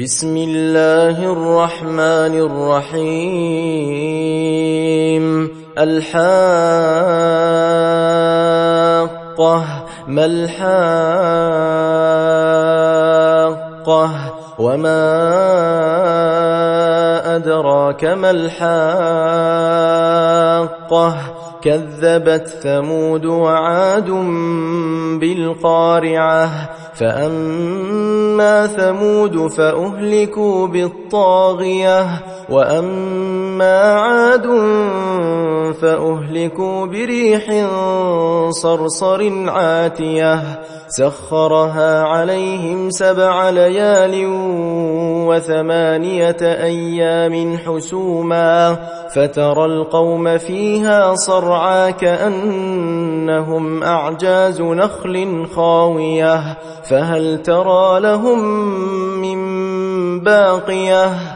بسم الله الرحمن الرحيم. الحاقة. ما الحاقة؟ وما أدراك ما الحاقة؟ كذبت ثمود وعاد بالقارعة فأما ثمود فأهلكوا بالطاغية وأما عاد فأهلكوا بريح صرصر عاتية. سخرها عليهم سبع ليال وثمانية أيام حسوما فترى القوم فيها صرعا كأنهم أعجاز نخل خاوية فهل ترى لهم من باقية؟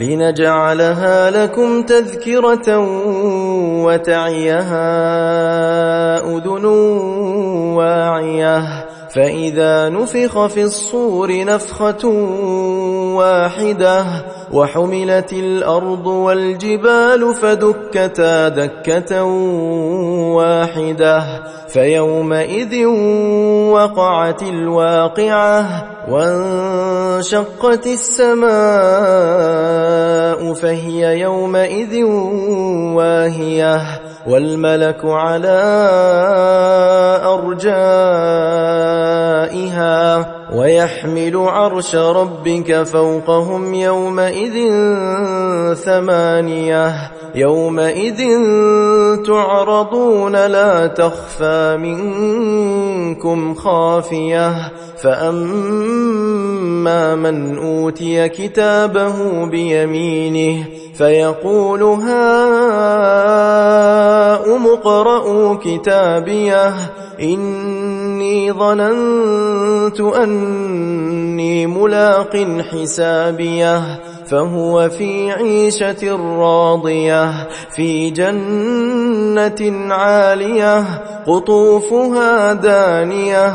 لنجعلها لكم تذكرة وتعيها أذن واعية. فإذا نفخ في الصور نفخة واحدة وحملت الأرض والجبال فدكتا دكة واحدة فيومئذ وقعت الواقعة وانشقت السماء فهي يومئذ واهية والملك على أرجائها ويحمل عرش ربك فوقهم يومئذ ثمانية يومئذ تعرضون لا تخفى منكم خافية. فأما من أوتي كتابه بيمينه فيقول هاؤم اقرءوا كتابيه إني ظننت أني ملاق حسابيه. فهو في عيشة راضية في جنة عالية قطوفها دانية.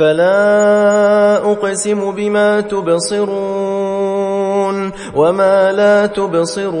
فلا أقسم بما تبصرون وما لا تبصرون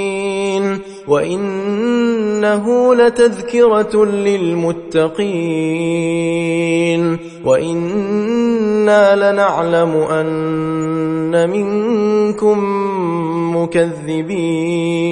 وإنه لتذكرة للمتقين وإنا لنعلم أن منكم مكذبين